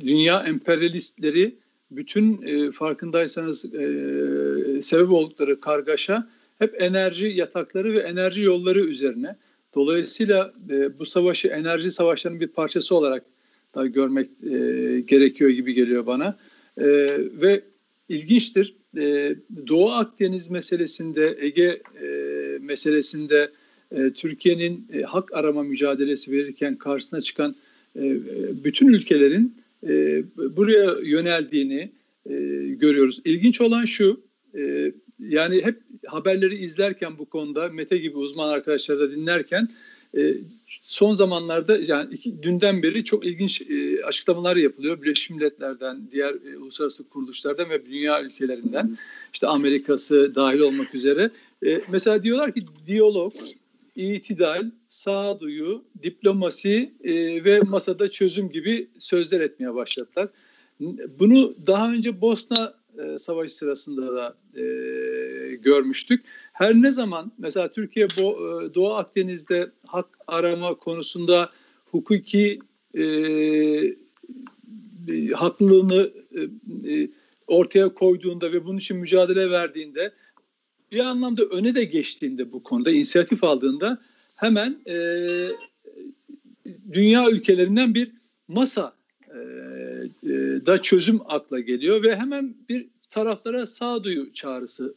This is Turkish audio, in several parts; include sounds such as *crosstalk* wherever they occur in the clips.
dünya emperyalistleri bütün e, farkındaysanız e, sebep oldukları kargaşa hep enerji yatakları ve enerji yolları üzerine. Dolayısıyla e, bu savaşı enerji savaşlarının bir parçası olarak da görmek e, gerekiyor gibi geliyor bana. E, ve ilginçtir. E, Doğu Akdeniz meselesinde, Ege e, meselesinde e, Türkiye'nin e, hak arama mücadelesi verirken karşısına çıkan bütün ülkelerin e, buraya yöneldiğini e, görüyoruz. İlginç olan şu, e, yani hep haberleri izlerken bu konuda Mete gibi uzman arkadaşları da dinlerken e, son zamanlarda yani iki, dünden beri çok ilginç e, açıklamalar yapılıyor. Birleşmiş Milletler'den, diğer e, uluslararası kuruluşlardan ve dünya ülkelerinden işte Amerika'sı dahil olmak üzere. E, mesela diyorlar ki diyalog, itidal, sağduyu, diplomasi e, ve masada çözüm gibi sözler etmeye başladılar. Bunu daha önce Bosna e, Savaşı sırasında da e, görmüştük. Her ne zaman mesela Türkiye Bo, e, Doğu Akdeniz'de hak arama konusunda hukuki e, e, haklılığını e, e, ortaya koyduğunda ve bunun için mücadele verdiğinde bir anlamda öne de geçtiğinde bu konuda inisiyatif aldığında hemen e, dünya ülkelerinden bir masa e, e, da çözüm akla geliyor ve hemen bir taraflara sağduyu çağrısı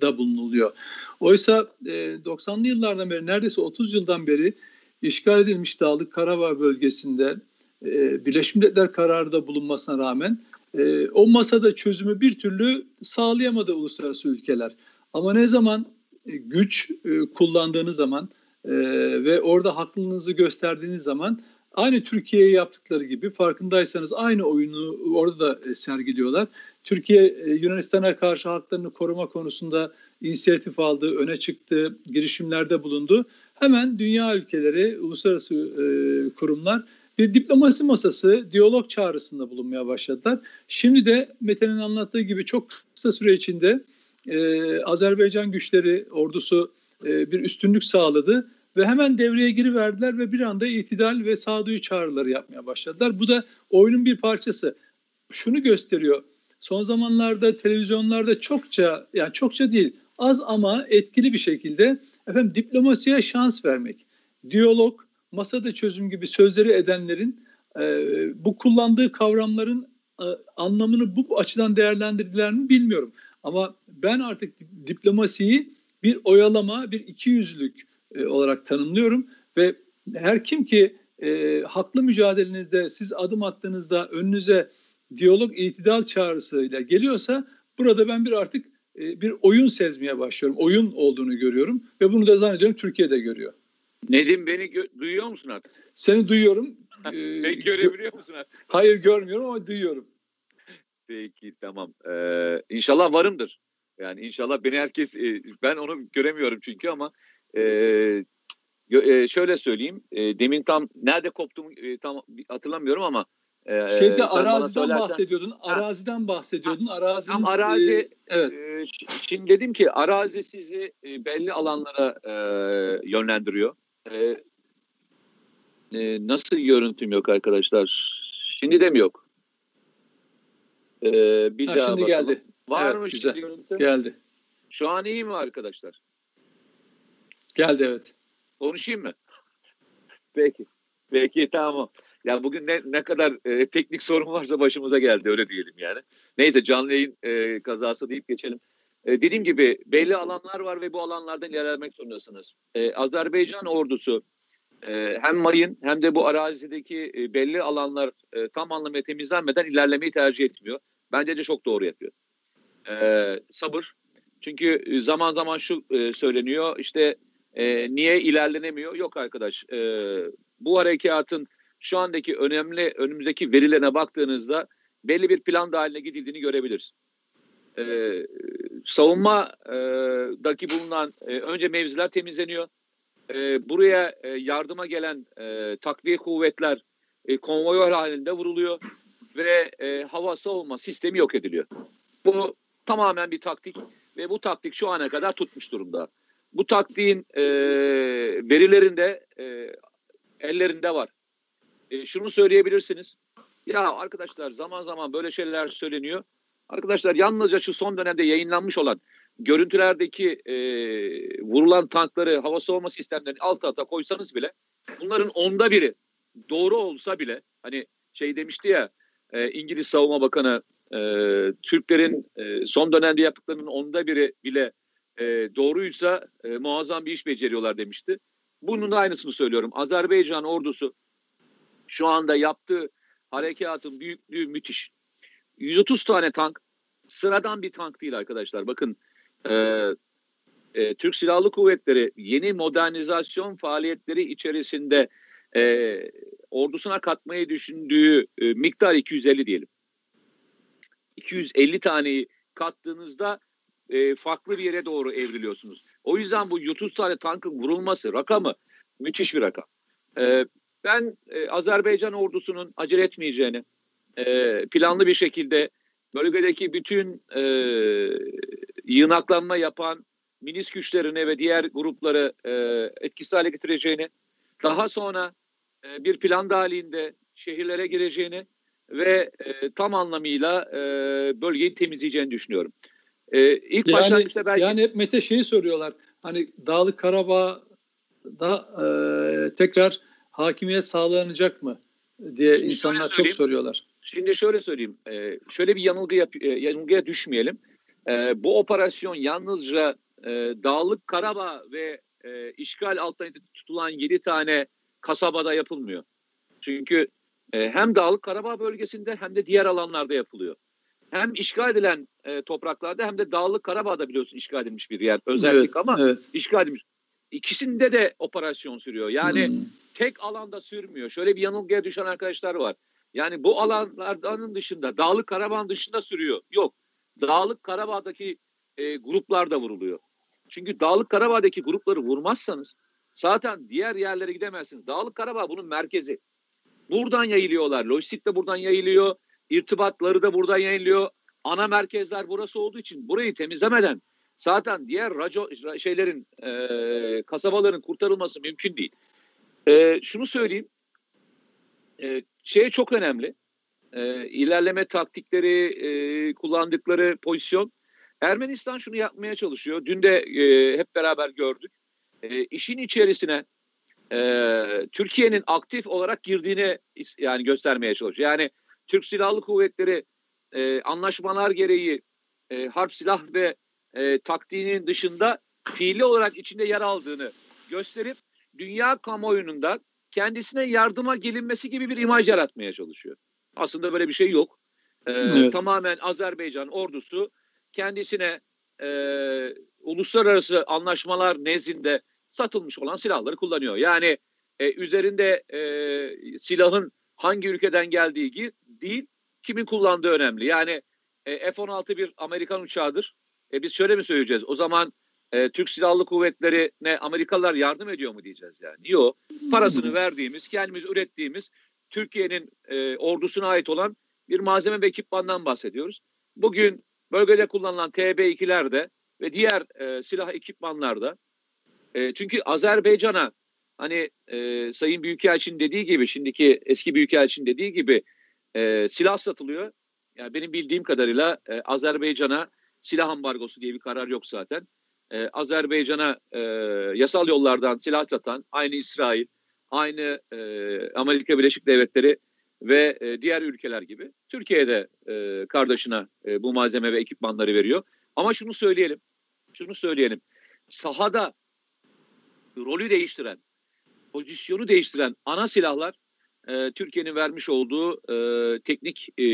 da bulunuluyor. Oysa e, 90'lı yıllardan beri neredeyse 30 yıldan beri işgal edilmiş Dağlık Karabağ bölgesinde e, Birleşmiş Milletler kararı da bulunmasına rağmen e, o masada çözümü bir türlü sağlayamadı uluslararası ülkeler. Ama ne zaman e, güç e, kullandığınız zaman e, ve orada haklılığınızı gösterdiğiniz zaman aynı Türkiye'ye yaptıkları gibi farkındaysanız aynı oyunu orada da sergiliyorlar. Türkiye Yunanistan'a karşı haklarını koruma konusunda inisiyatif aldı, öne çıktı, girişimlerde bulundu. Hemen dünya ülkeleri, uluslararası kurumlar bir diplomasi masası, diyalog çağrısında bulunmaya başladılar. Şimdi de Mete'nin anlattığı gibi çok kısa süre içinde e, Azerbaycan güçleri, ordusu e, bir üstünlük sağladı ve hemen devreye giriverdiler ve bir anda itidal ve sağduyu çağrıları yapmaya başladılar. Bu da oyunun bir parçası. Şunu gösteriyor. Son zamanlarda televizyonlarda çokça yani çokça değil az ama etkili bir şekilde efendim diplomasiye şans vermek, diyalog, masada çözüm gibi sözleri edenlerin e, bu kullandığı kavramların e, anlamını bu açıdan değerlendirdiler mi bilmiyorum. Ama ben artık diplomasiyi bir oyalama, bir ikiyüzlülük e, olarak tanımlıyorum ve her kim ki e, haklı mücadelenizde siz adım attığınızda önünüze diyalog itidal çağrısıyla geliyorsa burada ben bir artık e, bir oyun sezmeye başlıyorum. Oyun olduğunu görüyorum ve bunu da zannediyorum Türkiye'de görüyor. Nedim beni duyuyor musun artık? Seni duyuyorum. *laughs* beni görebiliyor musun artık? Hayır görmüyorum ama duyuyorum. Peki tamam. Ee, inşallah varımdır. Yani inşallah beni herkes e, ben onu göremiyorum çünkü ama e, e, şöyle söyleyeyim. E, demin tam nerede koptum e, tam hatırlamıyorum ama e, Şeyde araziden bahsediyordun. Ha. Araziden bahsediyordun. Arazi tam arazi e, evet. E, şimdi dedim ki arazi sizi e, belli alanlara e, yönlendiriyor. E, e, nasıl görüntüm yok arkadaşlar? Şimdi de mi yok? Ee, bir ha, daha şimdi bakalım. geldi. Var evet, mı güzel. görüntü? Geldi. Şu an iyi mi arkadaşlar? Geldi evet. Konuşayım mı? Peki. Peki tamam. Ya bugün ne, ne kadar e, teknik sorun varsa başımıza geldi öyle diyelim yani. Neyse canlı yayın e, kazası deyip geçelim. E, dediğim gibi belli alanlar var ve bu alanlardan ilerlemek zorundasınız. E, Azerbaycan ordusu e, hem mayın hem de bu arazideki e, belli alanlar e, tam anlamıyla temizlenmeden ilerlemeyi tercih etmiyor. Bence de çok doğru yapıyor. Ee, sabır. Çünkü e, zaman zaman şu e, söyleniyor işte e, niye ilerlenemiyor? Yok arkadaş. E, bu harekatın şu andaki önemli önümüzdeki verilerine baktığınızda belli bir plan dahiline gidildiğini görebiliriz. Ee, savunmadaki bulunan e, önce mevziler temizleniyor. E, buraya e, yardıma gelen e, takviye kuvvetler e, konvoyör halinde vuruluyor ve e, hava savunma sistemi yok ediliyor. Bu tamamen bir taktik ve bu taktik şu ana kadar tutmuş durumda. Bu taktiğin e, verilerinde e, ellerinde var. E, şunu söyleyebilirsiniz. Ya arkadaşlar zaman zaman böyle şeyler söyleniyor. Arkadaşlar yalnızca şu son dönemde yayınlanmış olan görüntülerdeki e, vurulan tankları hava savunma sistemlerini alt alta koysanız bile bunların onda biri doğru olsa bile hani şey demişti ya e, İngiliz Savunma Bakanı e, Türklerin e, son dönemde yaptıklarının onda biri bile e, doğruysa e, muazzam bir iş beceriyorlar demişti. Bunun da aynısını söylüyorum. Azerbaycan ordusu şu anda yaptığı harekatın büyüklüğü müthiş. 130 tane tank sıradan bir tank değil arkadaşlar. Bakın e, e, Türk Silahlı Kuvvetleri yeni modernizasyon faaliyetleri içerisinde e, ordusuna katmayı düşündüğü e, miktar 250 diyelim. 250 taneyi kattığınızda e, farklı bir yere doğru evriliyorsunuz. O yüzden bu 30 tane tankın vurulması rakamı müthiş bir rakam. E, ben e, Azerbaycan ordusunun acele etmeyeceğini, e, planlı bir şekilde bölgedeki bütün e, yığınaklanma yapan milis güçlerini ve diğer grupları e, etkisiz hale getireceğini, daha sonra e, bir plan dahilinde şehirlere gireceğini ve e, tam anlamıyla e, bölgeyi temizleyeceğini düşünüyorum. E, ilk yani, başlangıçta belki... Yani hep Mete şeyi soruyorlar. Hani Dağlık Karabağ'da e, tekrar hakimiyet sağlanacak mı diye Şimdi insanlar çok soruyorlar. Şimdi şöyle söyleyeyim. E, şöyle bir yanılgı yap, e, yanılgıya düşmeyelim. E, bu operasyon yalnızca e, Dağlık Karabağ ve e, işgal altında tutulan 7 tane kasabada yapılmıyor. Çünkü e, hem Dağlık Karabağ bölgesinde hem de diğer alanlarda yapılıyor. Hem işgal edilen e, topraklarda hem de Dağlık Karabağ'da biliyorsun işgal edilmiş bir yer özellik evet, ama evet. işgal edilmiş. İkisinde de operasyon sürüyor. Yani hmm. tek alanda sürmüyor. Şöyle bir yanılgıya düşen arkadaşlar var. Yani bu alanlardanın dışında Dağlık Karabağ dışında sürüyor. Yok. Dağlık Karabağ'daki e, gruplar da vuruluyor. Çünkü Dağlık Karabağ'daki grupları vurmazsanız zaten diğer yerlere gidemezsiniz. Dağlık Karabağ bunun merkezi. Buradan yayılıyorlar. Lojistik de buradan yayılıyor. İrtibatları da buradan yayılıyor. Ana merkezler burası olduğu için burayı temizlemeden zaten diğer raco şeylerin e, kasabaların kurtarılması mümkün değil. E, şunu söyleyeyim. E, şey çok önemli. E, ilerleme taktikleri, e, kullandıkları pozisyon. Ermenistan şunu yapmaya çalışıyor. Dün de e, hep beraber gördük. E, işin içerisine e, Türkiye'nin aktif olarak girdiğini yani göstermeye çalışıyor. Yani Türk Silahlı Kuvvetleri e, anlaşmalar gereği e, harp silah ve e, taktiğinin dışında fiili olarak içinde yer aldığını gösterip dünya kamuoyundan kendisine yardıma gelinmesi gibi bir imaj yaratmaya çalışıyor. Aslında böyle bir şey yok. Ee, evet. Tamamen Azerbaycan ordusu kendisine e, uluslararası anlaşmalar nezdinde satılmış olan silahları kullanıyor. Yani e, üzerinde e, silahın hangi ülkeden geldiği değil, kimin kullandığı önemli. Yani e, F-16 bir Amerikan uçağıdır. E, biz şöyle mi söyleyeceğiz? O zaman e, Türk Silahlı Kuvvetleri'ne Amerikalılar yardım ediyor mu diyeceğiz yani. Yok. Parasını verdiğimiz, kendimiz ürettiğimiz Türkiye'nin e, ordusuna ait olan bir malzeme ve ekipmandan bahsediyoruz. Bugün bölgede kullanılan TB2'lerde ve diğer e, silah ekipmanlarda e, çünkü Azerbaycan'a hani e, Sayın Büyükelçin dediği gibi şimdiki eski Büyükelçin dediği gibi e, silah satılıyor. Yani benim bildiğim kadarıyla e, Azerbaycan'a silah ambargosu diye bir karar yok zaten e, Azerbaycan'a e, yasal yollardan silah satan aynı İsrail, aynı e, Amerika Birleşik Devletleri ve e, diğer ülkeler gibi Türkiye'de e, kardeşine e, bu malzeme ve ekipmanları veriyor. Ama şunu söyleyelim, şunu söyleyelim. Sahada rolü değiştiren, pozisyonu değiştiren ana silahlar e, Türkiye'nin vermiş olduğu e, teknik e,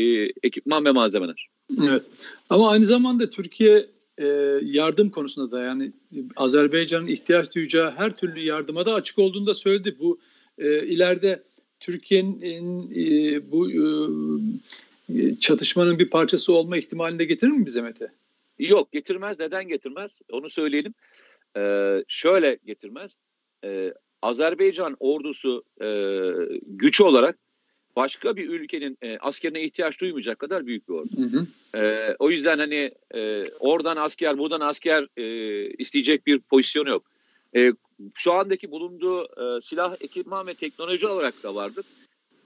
ekipman ve malzemeler. Evet. Ama aynı zamanda Türkiye e, yardım konusunda da yani Azerbaycan'ın ihtiyaç duyacağı her türlü yardıma da açık olduğunu da söyledi. Bu e, ileride Türkiye'nin e, bu e, çatışmanın bir parçası olma ihtimalini de getirir mi bize Mete? Yok getirmez. Neden getirmez? Onu söyleyelim. Ee, şöyle getirmez. Ee, Azerbaycan ordusu e, güç olarak başka bir ülkenin e, askerine ihtiyaç duymayacak kadar büyük bir ordu. Hı hı. E, o yüzden hani e, oradan asker, buradan asker e, isteyecek bir pozisyon yok. E, şu andaki bulunduğu e, silah, ekipman ve teknoloji olarak da vardır.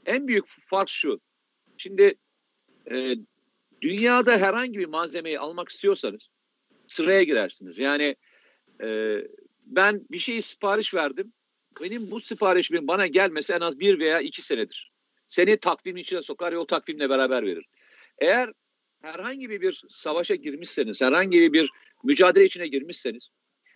En büyük fark şu. Şimdi e, dünyada herhangi bir malzemeyi almak istiyorsanız sıraya girersiniz. Yani e, ben bir şeyi sipariş verdim. Benim bu siparişimin bana gelmesi en az bir veya iki senedir. Seni takvimin içine sokar ve o takvimle beraber verir. Eğer herhangi bir savaşa girmişseniz, herhangi bir mücadele içine girmişseniz,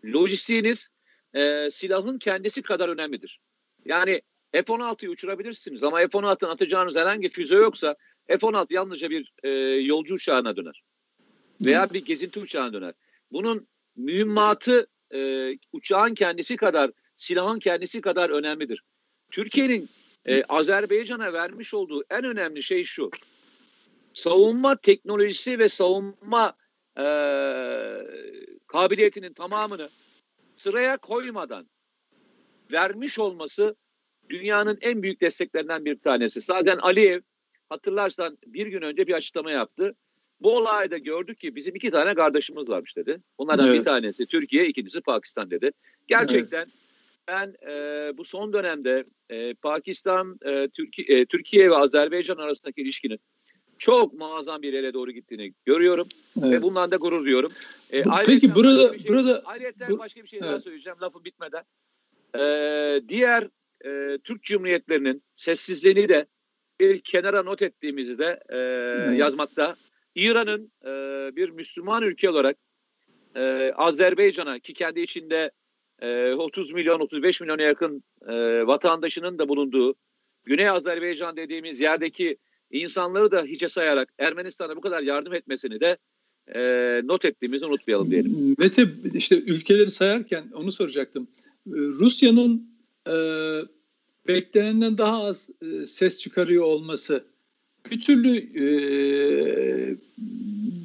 lojistiğiniz e, silahın kendisi kadar önemlidir. Yani F-16'yı uçurabilirsiniz ama F-16'ın atacağınız herhangi füze yoksa F-16 yalnızca bir e, yolcu uçağına döner. Veya bir gezinti uçağına döner. Bunun mühimmatı e, uçağın kendisi kadar, silahın kendisi kadar önemlidir. Türkiye'nin e, Azerbaycan'a vermiş olduğu en önemli şey şu. Savunma teknolojisi ve savunma e, kabiliyetinin tamamını sıraya koymadan vermiş olması dünyanın en büyük desteklerinden bir tanesi. Zaten Aliyev hatırlarsan bir gün önce bir açıklama yaptı. Bu olayda gördük ki bizim iki tane kardeşimiz varmış dedi. Onlardan evet. bir tanesi Türkiye, ikincisi Pakistan dedi. Gerçekten evet. ben e, bu son dönemde e, Pakistan, e, Türkiye, e, Türkiye ve Azerbaycan arasındaki ilişkinin çok muazzam bir yere doğru gittiğini görüyorum evet. ve bundan da gurur duyuyorum. E, Peki burada şey, burada ayrıca bu, başka bir şey evet. daha söyleyeceğim lafı bitmeden. E, diğer e, Türk Cumhuriyetlerinin sessizliğini de bir kenara not ettiğimizi de e, evet. yazmakta. İran'ın e, bir Müslüman ülke olarak e, Azerbaycan'a ki kendi içinde e, 30 milyon 35 milyona yakın e, vatandaşının da bulunduğu Güney Azerbaycan dediğimiz yerdeki insanları da hiçe sayarak Ermenistan'a bu kadar yardım etmesini de e, not ettiğimizi unutmayalım diyelim. Mete işte ülkeleri sayarken onu soracaktım. Rusya'nın e, beklenenden daha az e, ses çıkarıyor olması bir türlü e,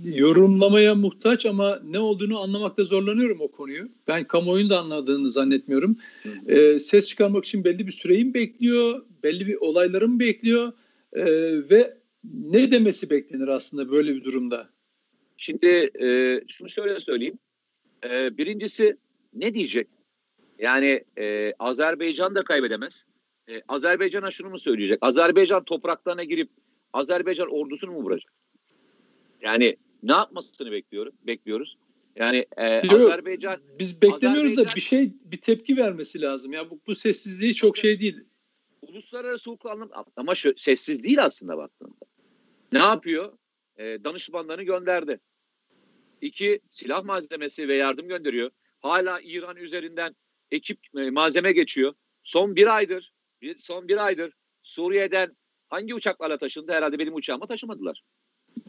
yorumlamaya muhtaç ama ne olduğunu anlamakta zorlanıyorum o konuyu. Ben kamuoyunun da anladığını zannetmiyorum. E, ses çıkarmak için belli bir süreyi mi bekliyor, belli bir olayları mı bekliyor e, ve ne demesi beklenir aslında böyle bir durumda? Şimdi e, şunu şöyle söyleyeyim. E, birincisi ne diyecek? Yani e, Azerbaycan da kaybedemez. E, Azerbaycan'a şunu mu söyleyecek? Azerbaycan topraklarına girip Azerbaycan ordusunu mu vuracak? Yani ne yapmasını bekliyorum, bekliyoruz. Yani e, Yok, Azerbaycan biz beklemiyoruz Azerbaycan, da bir şey bir tepki vermesi lazım. Ya bu, bu sessizliği çok şey değil. Uluslararası hukuk anlam ama şu, sessiz değil aslında baktığında. Ne yapıyor? E, danışmanlarını gönderdi. İki, silah malzemesi ve yardım gönderiyor. Hala İran üzerinden ekip e, malzeme geçiyor. Son bir aydır, bir, son bir aydır Suriye'den hangi uçaklarla taşındı? Herhalde benim uçağıma taşımadılar.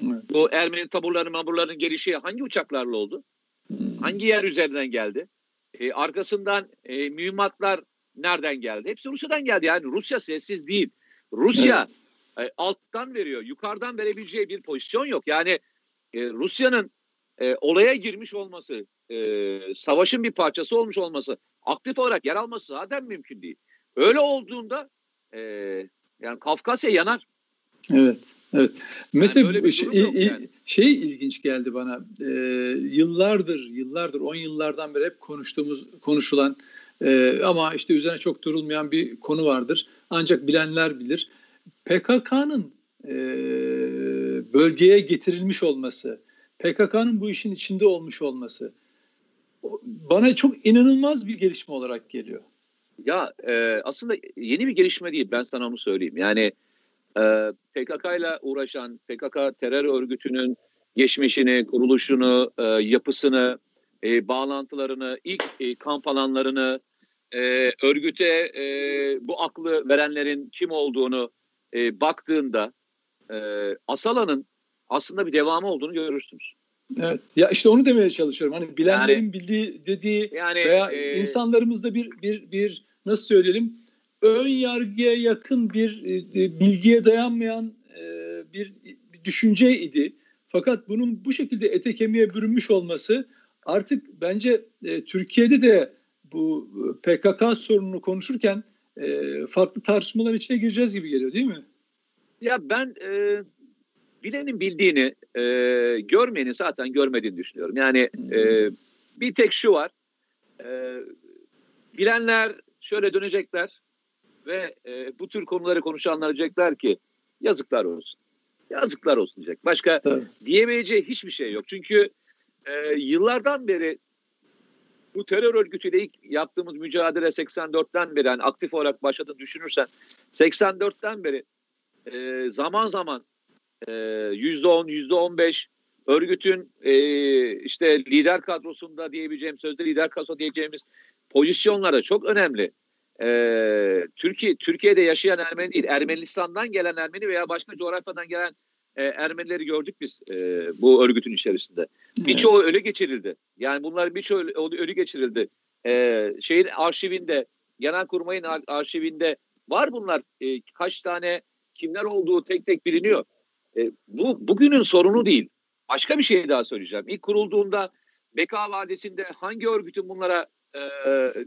Evet. Bu Ermeni taburlarının maburlarının gelişi hangi uçaklarla oldu? Hmm. Hangi yer üzerinden geldi? E, arkasından e, mühimmatlar nereden geldi? Hepsi Rusya'dan geldi. Yani Rusya sessiz değil. Rusya evet. e, alttan veriyor. Yukarıdan verebileceği bir pozisyon yok. Yani e, Rusya'nın e, olaya girmiş olması, e, savaşın bir parçası olmuş olması, aktif olarak yer alması zaten mümkün değil. Öyle olduğunda e, yani Kafkasya yanar. Evet. Evet. Mete yani şey, yani. şey ilginç geldi bana. Ee, yıllardır, yıllardır, 10 yıllardan beri hep konuştuğumuz, konuşulan e, ama işte üzerine çok durulmayan bir konu vardır. Ancak bilenler bilir. PKK'nın e, bölgeye getirilmiş olması, PKK'nın bu işin içinde olmuş olması bana çok inanılmaz bir gelişme olarak geliyor. Ya e, aslında yeni bir gelişme değil ben sana onu söyleyeyim. Yani e, PKK ile uğraşan PKK terör örgütünün geçmişini, kuruluşunu, e, yapısını, e, bağlantılarını, ilk e, kamp alanlarını, e, örgüte e, bu aklı verenlerin kim olduğunu e, baktığında e, Asala'nın aslında bir devamı olduğunu görürsünüz. Evet. Ya işte onu demeye çalışıyorum. Hani bilenlerin yani, bildiği dediği yani, veya e, insanlarımızda bir bir bir nasıl söyleyelim ön yargıya yakın bir e, bilgiye dayanmayan e, bir, bir düşünce idi. Fakat bunun bu şekilde ete kemiğe bürünmüş olması artık bence e, Türkiye'de de bu e, PKK sorununu konuşurken e, farklı tartışmalar içine gireceğiz gibi geliyor değil mi? Ya ben e, bilenin bildiğini, e, görmeyenin zaten görmediğini düşünüyorum. Yani e, bir tek şu var, e, bilenler şöyle dönecekler ve e, bu tür konuları konuşanlar diyecekler ki yazıklar olsun. Yazıklar olsun diyecek. Başka Tabii. diyebileceği hiçbir şey yok. Çünkü e, yıllardan beri bu terör örgütüyle ilk yaptığımız mücadele 84'ten beri yani aktif olarak başladığını düşünürsen 84'ten beri e, zaman zaman e, %10, %15 örgütün e, işte lider kadrosunda diyebileceğim sözde lider kadrosu diyeceğimiz pozisyonlarda çok önemli. E, Türkiye Türkiye'de yaşayan Ermeni değil, Ermenistan'dan gelen Ermeni veya başka coğrafyadan gelen e, Ermenileri gördük biz e, bu örgütün içerisinde. Birçoğu evet. ölü geçirildi. Yani bunlar birçoğu ölü, ölü geçirildi. E, şeyin arşivinde, Genelkurmay'ın ar arşivinde var bunlar. E, kaç tane kimler olduğu tek tek biliniyor. E, bu bugünün sorunu değil. Başka bir şey daha söyleyeceğim. İlk kurulduğunda Beka Vadisi'nde hangi örgütün bunlara e,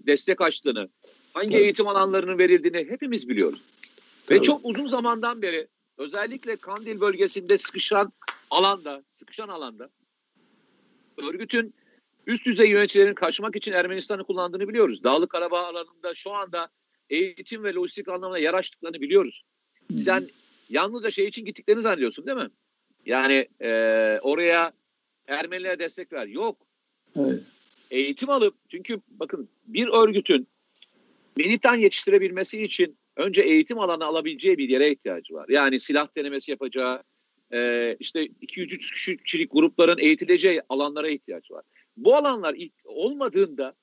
destek açtığını, hangi evet. eğitim alanlarının verildiğini hepimiz biliyoruz. Evet. Ve çok uzun zamandan beri özellikle Kandil bölgesinde sıkışan alanda, sıkışan alanda örgütün üst düzey yöneticilerin kaçmak için Ermenistan'ı kullandığını biliyoruz. Dağlık Karabağ alanında şu anda eğitim ve lojistik anlamında yer açtıklarını biliyoruz. Sen yalnızca şey için gittiklerini zannediyorsun değil mi? Yani e, oraya Ermenilere destek ver. Yok. Evet. Eğitim alıp çünkü bakın bir örgütün militan yetiştirebilmesi için önce eğitim alanı alabileceği bir yere ihtiyacı var. Yani silah denemesi yapacağı, e, işte 2-3 kişilik grupların eğitileceği alanlara ihtiyaç var. Bu alanlar ilk olmadığında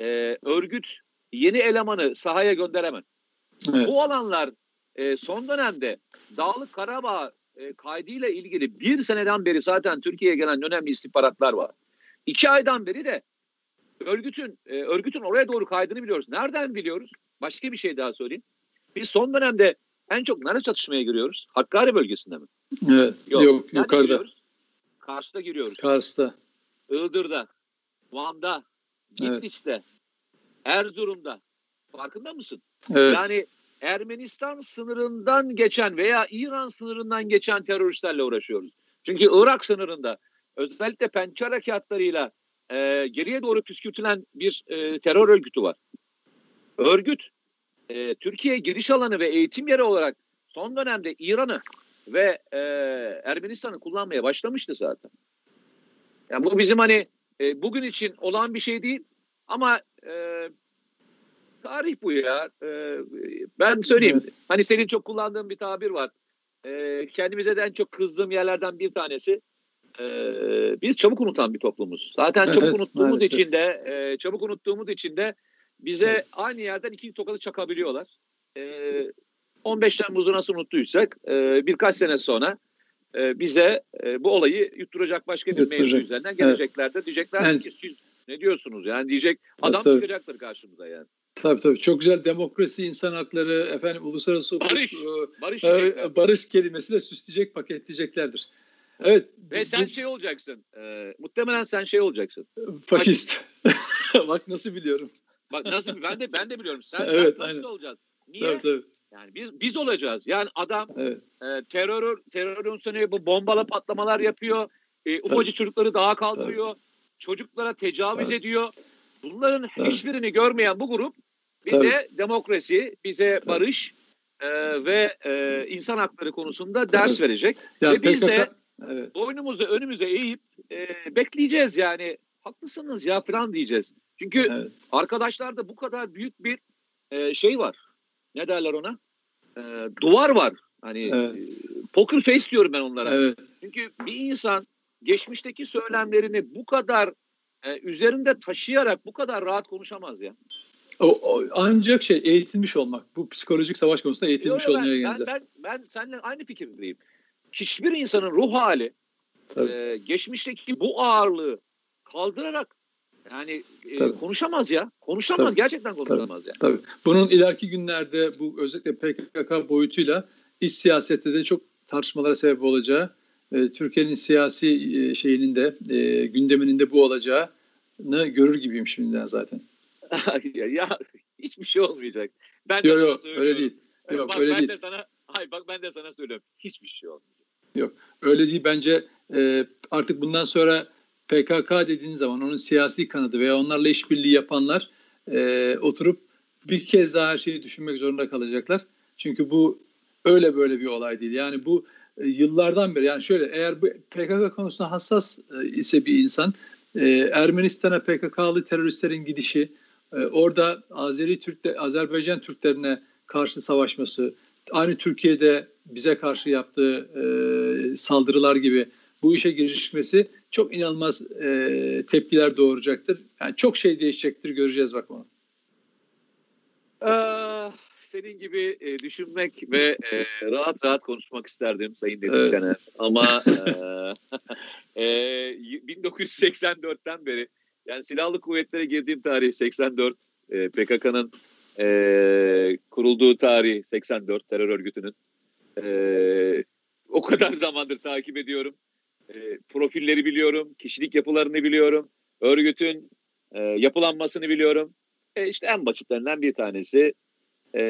e, örgüt yeni elemanı sahaya gönderemez. Evet. Bu alanlar e, son dönemde Dağlık Karabağ e, kaydıyla ilgili bir seneden beri zaten Türkiye'ye gelen önemli istihbaratlar var. İki aydan beri de örgütün e, örgütün oraya doğru kaydını biliyoruz. Nereden biliyoruz? Başka bir şey daha söyleyeyim. Biz son dönemde en çok nerede çatışmaya giriyoruz? Hakkari bölgesinde mi? Evet. Yok, yok yukarıda. Giriyoruz? Kars'ta giriyoruz. Kars'ta. Iğdır'da, Van'da, Bitlis'te, evet. Erzurum'da. Farkında mısın? Evet. Yani Ermenistan sınırından geçen veya İran sınırından geçen teröristlerle uğraşıyoruz. Çünkü Irak sınırında özellikle pençe harekatlarıyla e, geriye doğru püskürtülen bir e, terör örgütü var. Örgüt e, Türkiye giriş alanı ve eğitim yeri olarak son dönemde İran'ı ve e, Ermenistan'ı kullanmaya başlamıştı zaten. Yani bu bizim hani e, bugün için olan bir şey değil ama e, tarih bu ya. E, ben söyleyeyim. Evet. Hani senin çok kullandığın bir tabir var. E, kendimize de en çok kızdığım yerlerden bir tanesi. E, biz çabuk unutan bir toplumuz. Zaten çabuk evet, unuttuğumuz maalesef. için de e, çabuk unuttuğumuz için de bize evet. aynı yerden iki tokadı çakabiliyorlar. E, 15 Temmuz'u nasıl unuttuysak e, birkaç sene sonra e, bize e, bu olayı yutturacak başka bir mevzu üzerinden gelecekler de diyecekler evet. ki siz ne diyorsunuz yani diyecek adam evet, çıkacaktır karşımıza yani. Tabii tabii çok güzel demokrasi, insan hakları, efendim uluslararası hukuk, barış, e, barış, e, barış kelimesiyle süsleyecek, paketleyeceklerdir. Evet. Ve sen şey olacaksın. E, muhtemelen sen şey olacaksın. Faşist. *laughs* Bak nasıl biliyorum. Bak nasıl ben de ben de biliyorum. Sen *laughs* evet, faşist aynen. olacaksın. Niye? Tabii, tabii. Yani biz biz olacağız. Yani adam evet. e, terör terörün sonu bu bombalı patlamalar yapıyor. E, ufacık çocukları daha kaldırıyor. Tabii. Çocuklara tecavüz tabii. ediyor. Bunların tabii. hiçbirini görmeyen bu grup bize tabii. demokrasi, bize barış e, ve e, insan hakları konusunda ders tabii. verecek. Ya, ve biz de evet. boynumuzu önümüze eğip e, bekleyeceğiz yani. Haklısınız ya falan diyeceğiz. Çünkü evet. arkadaşlarda bu kadar büyük bir e, şey var. Ne derler ona? E, duvar var. Hani evet. e, poker face diyorum ben onlara. Evet. Çünkü bir insan geçmişteki söylemlerini bu kadar e, üzerinde taşıyarak bu kadar rahat konuşamaz ya. O, o, ancak şey eğitilmiş olmak. Bu psikolojik savaş konusunda eğitilmiş Yo, olmaya ben, ben, ben, ben seninle aynı fikirdeyim. Hiçbir insanın ruh hali e, geçmişteki bu ağırlığı kaldırarak yani e, konuşamaz ya. Konuşamaz. Tabii. Gerçekten konuşamaz tabii. yani. Tabii. Bunun ileriki günlerde bu özellikle PKK boyutuyla iç siyasette de çok tartışmalara sebep olacağı, e, Türkiye'nin siyasi e, şeyinin de e, gündeminin de bu olacağını görür gibiyim şimdiden zaten. *laughs* ya, ya hiçbir şey olmayacak. Ben de yok yok öyle değil. Yok bak, öyle ben değil. De sana, hayır bak ben de sana söylüyorum. Hiçbir şey olmayacak. Yok öyle değil bence e, artık bundan sonra PKK dediğin zaman onun siyasi kanadı veya onlarla işbirliği yapanlar e, oturup bir kez daha her şeyi düşünmek zorunda kalacaklar. Çünkü bu öyle böyle bir olay değil. Yani bu e, yıllardan beri yani şöyle eğer bu PKK konusunda hassas e, ise bir insan e, Ermenistan'a PKK'lı teröristlerin gidişi, e, orada Azeri Türk Azerbaycan Türklerine karşı savaşması, aynı Türkiye'de bize karşı yaptığı e, saldırılar gibi bu işe girişmesi çok inanılmaz e, tepkiler doğuracaktır. Yani çok şey değişecektir göreceğiz bak onu. Ee, senin gibi e, düşünmek ve e, rahat rahat konuşmak isterdim Sayın Nedim evet. Ama e, *laughs* e, 1984'ten beri yani silahlı kuvvetlere girdiğim tarih 84, e, PKK'nın e, kurulduğu tarih 84 terör örgütünün. E, o kadar zamandır takip ediyorum. E, profilleri biliyorum, kişilik yapılarını biliyorum, örgütün e, yapılanmasını biliyorum. E, işte en basitlerinden bir tanesi e,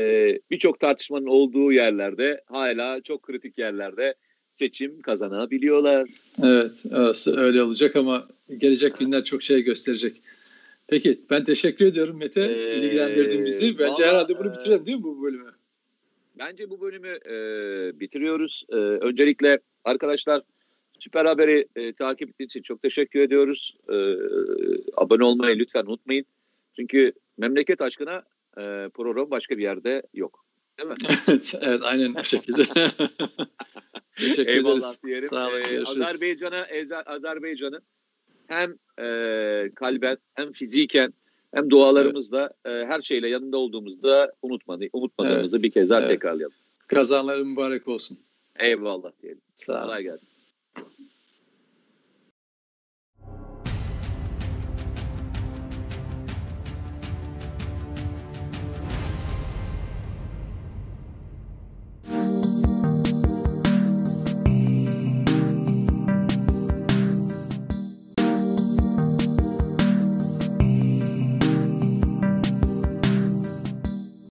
birçok tartışmanın olduğu yerlerde hala çok kritik yerlerde seçim kazanabiliyorlar. Evet, öyle olacak ama gelecek günler çok şey gösterecek. Peki ben teşekkür ediyorum Mete. Ee, ilgilendirdin bizi. Bence vallahi, herhalde bunu bitirelim değil mi bu bölümü? Bence bu bölümü e, bitiriyoruz. E, öncelikle arkadaşlar Süper Haber'i e, takip ettiğiniz için çok teşekkür ediyoruz. E, abone olmayı lütfen unutmayın. Çünkü memleket aşkına e, program başka bir yerde yok. Değil mi? *laughs* evet, evet aynen bu şekilde. *laughs* teşekkür Eyvallah ederiz. diyelim. Sağ olun, ee, Azerbaycan'a Azerbaycan'ı hem e, kalben hem fiziken hem dualarımızla evet. e, her şeyle yanında olduğumuzda unutmadı, unutmadığımızı evet. bir kez daha evet. tekrarlayalım. Kazanları mübarek olsun. Eyvallah diyelim. Sağ olun. Kolay gelsin.